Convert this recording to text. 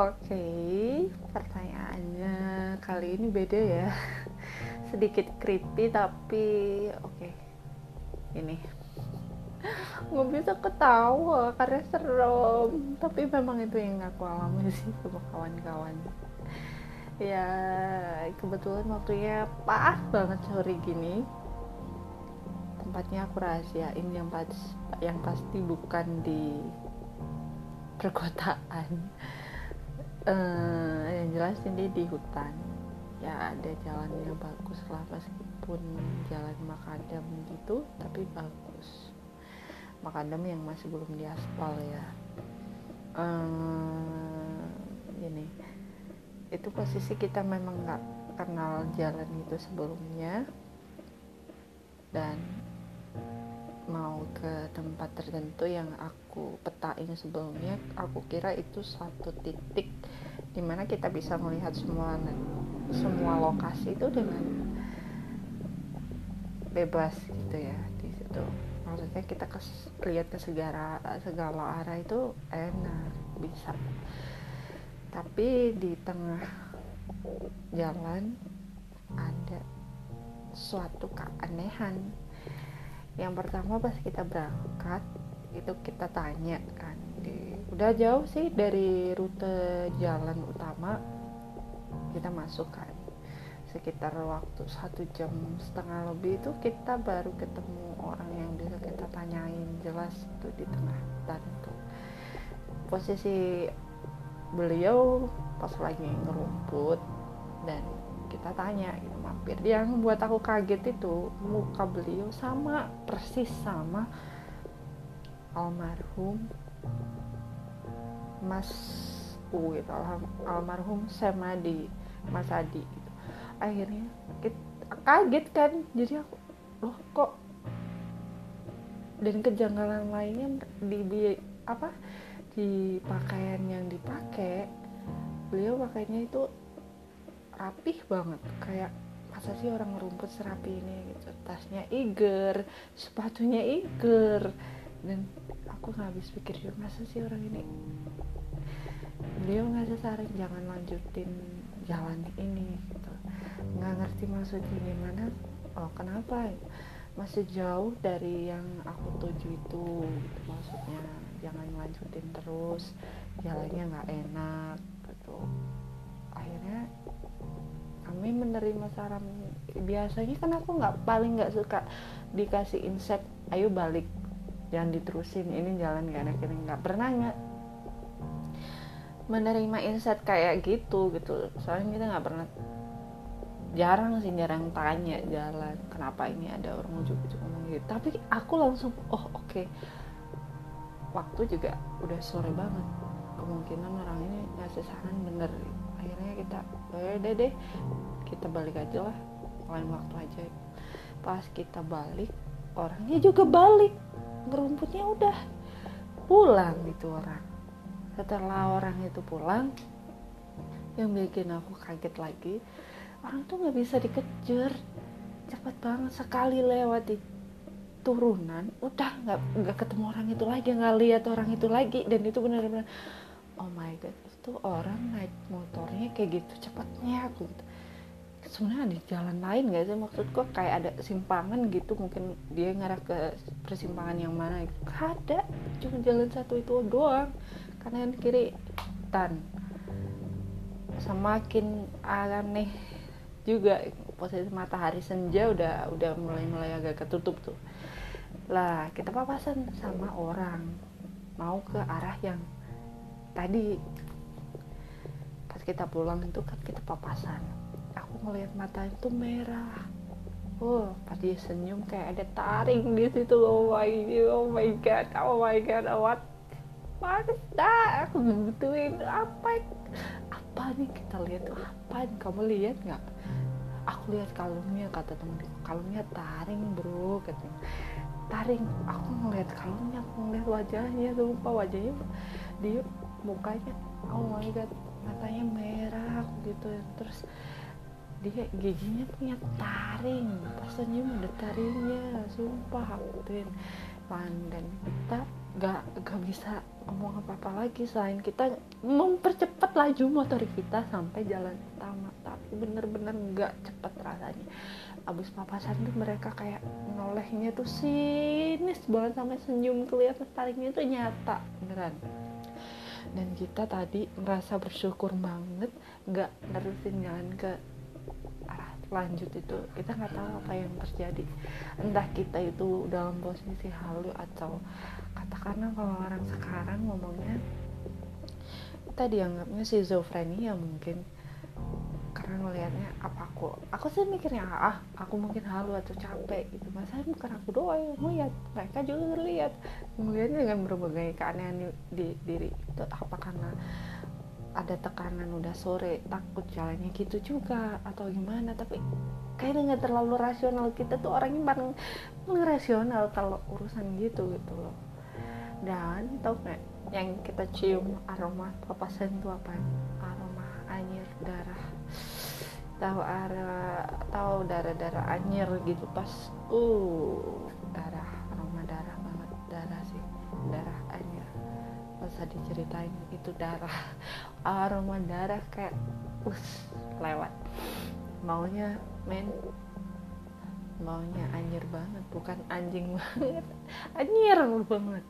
Oke, pertanyaannya kali ini beda ya. Sedikit creepy tapi oke. Ini nggak bisa ketawa karena serem. Tapi memang itu yang aku alami sih sama kawan-kawan. Ya kebetulan waktunya pas banget sore gini. Tempatnya aku rahasiain yang pas yang pasti bukan di perkotaan uh, yang jelas ini di hutan. Ya ada jalan yang bagus lah meskipun jalan makadam gitu tapi bagus. Makadam yang masih belum diaspal ya. Uh, ini. Itu posisi kita memang nggak kenal jalan itu sebelumnya. Dan mau ke tempat tertentu yang aku petain sebelumnya aku kira itu satu titik di mana kita bisa melihat semua semua lokasi itu dengan bebas gitu ya di situ. Maksudnya kita ke, lihat ke segala segala arah itu enak bisa. Tapi di tengah jalan ada suatu keanehan yang pertama pas kita berangkat itu kita tanya kan di, udah jauh sih dari rute jalan utama? Kita masuk kan. Sekitar waktu satu jam setengah lebih itu kita baru ketemu orang yang bisa kita tanyain jelas itu di tengah hutan itu posisi beliau pas lagi ngerumput dan kita tanya gitu mampir yang buat aku kaget itu muka beliau sama persis sama almarhum Mas U gitu almarhum Semadi Mas Adi gitu. akhirnya kita, kaget kan jadi aku loh kok dan kejanggalan lainnya di apa di pakaian yang dipakai beliau pakainya itu rapih banget. Kayak masa sih orang ngerumput serapi ini? Gitu. Tasnya iger sepatunya iger. Dan aku nggak habis pikir juga masa sih orang ini? Beliau ngasih saran jangan lanjutin jalan ini gitu. Nggak ngerti maksudnya gimana oh kenapa? Masih jauh dari yang aku tuju itu gitu. Maksudnya jangan lanjutin terus jalannya nggak enak gitu menerima saran biasanya kan aku nggak paling nggak suka dikasih insight ayo balik jangan diterusin ini jalan gak enak ini. Nggak pernah nggak menerima insight kayak gitu gitu. Soalnya kita nggak pernah jarang sih jarang tanya jalan kenapa ini ada orang ujuk-ujuk ngomong gitu? Tapi aku langsung oh oke. Okay. waktu juga udah sore banget. Kemungkinan orang ini ngasih saran bener. Akhirnya kita ya deh deh kita balik aja lah lain waktu aja. Pas kita balik orangnya juga balik. Ngerumputnya udah pulang gitu orang. Setelah orang itu pulang yang bikin aku kaget lagi orang tuh nggak bisa dikejar. Cepat banget sekali lewat di turunan udah nggak nggak ketemu orang itu lagi nggak lihat orang itu lagi. Dan itu benar-benar oh my god itu orang naik motornya kayak gitu cepatnya aku gitu. Sebenarnya di jalan lain gak sih? Maksudku kayak ada simpangan gitu mungkin dia ngarah ke persimpangan yang mana gitu. ada cuma jalan satu itu doang kanan kiri tan semakin aneh juga posisi matahari senja udah udah mulai mulai agak ketutup tuh. Lah kita papasan sama orang mau ke arah yang tadi. Pas kita pulang itu kan kita papasan aku ngeliat mata itu merah. Oh pas dia senyum kayak ada taring di situ oh my oh my god oh my god oh what? What is aku ngebutuhin apa apa nih? Kita lihat apa nih? Kamu lihat nggak? Aku lihat kalungnya kata temen kalungnya taring bro katanya taring. Aku ngeliat kalungnya aku ngeliat wajahnya lupa wajahnya. Dia mukanya oh my god matanya merah gitu. Terus dia giginya punya taring. Pas senyum ada taringnya sumpah aku dan dan kita gak gak bisa ngomong apa apa lagi selain kita mempercepat laju motor kita sampai jalan utama. Tapi bener-bener gak cepet rasanya. Abis papasan tuh mereka kayak nolehnya tuh sinis banget sampai senyum kelihatan taringnya tuh nyata beneran. Dan kita tadi merasa bersyukur banget gak nerusin jalan ke lanjut itu kita nggak tahu apa yang terjadi. Entah kita itu dalam posisi halu atau katakanlah kalau orang sekarang ngomongnya kita dianggapnya schizophrenia mungkin. Karena ngelihatnya apa aku aku sih mikirnya ah aku mungkin halu atau capek gitu. Masa bukan aku doang yang melihat mereka juga lihat melihatnya dengan berbagai keanehan di, di diri. Itu apa karena ada tekanan udah sore takut jalannya gitu juga atau gimana. Tapi kayaknya nggak terlalu rasional. Kita tuh orang yang paling, paling rasional kalau urusan gitu gitu loh. Dan tau nggak yang kita cium aroma papasan itu apa? Aroma anyir darah. Tahu arah tahu darah darah anyir gitu pas uh darah aroma darah banget. Darah sih darah anyir. Usah diceritain itu darah aroma darah kayak us lewat. Maunya men maunya anjir banget bukan anjing banget anjir banget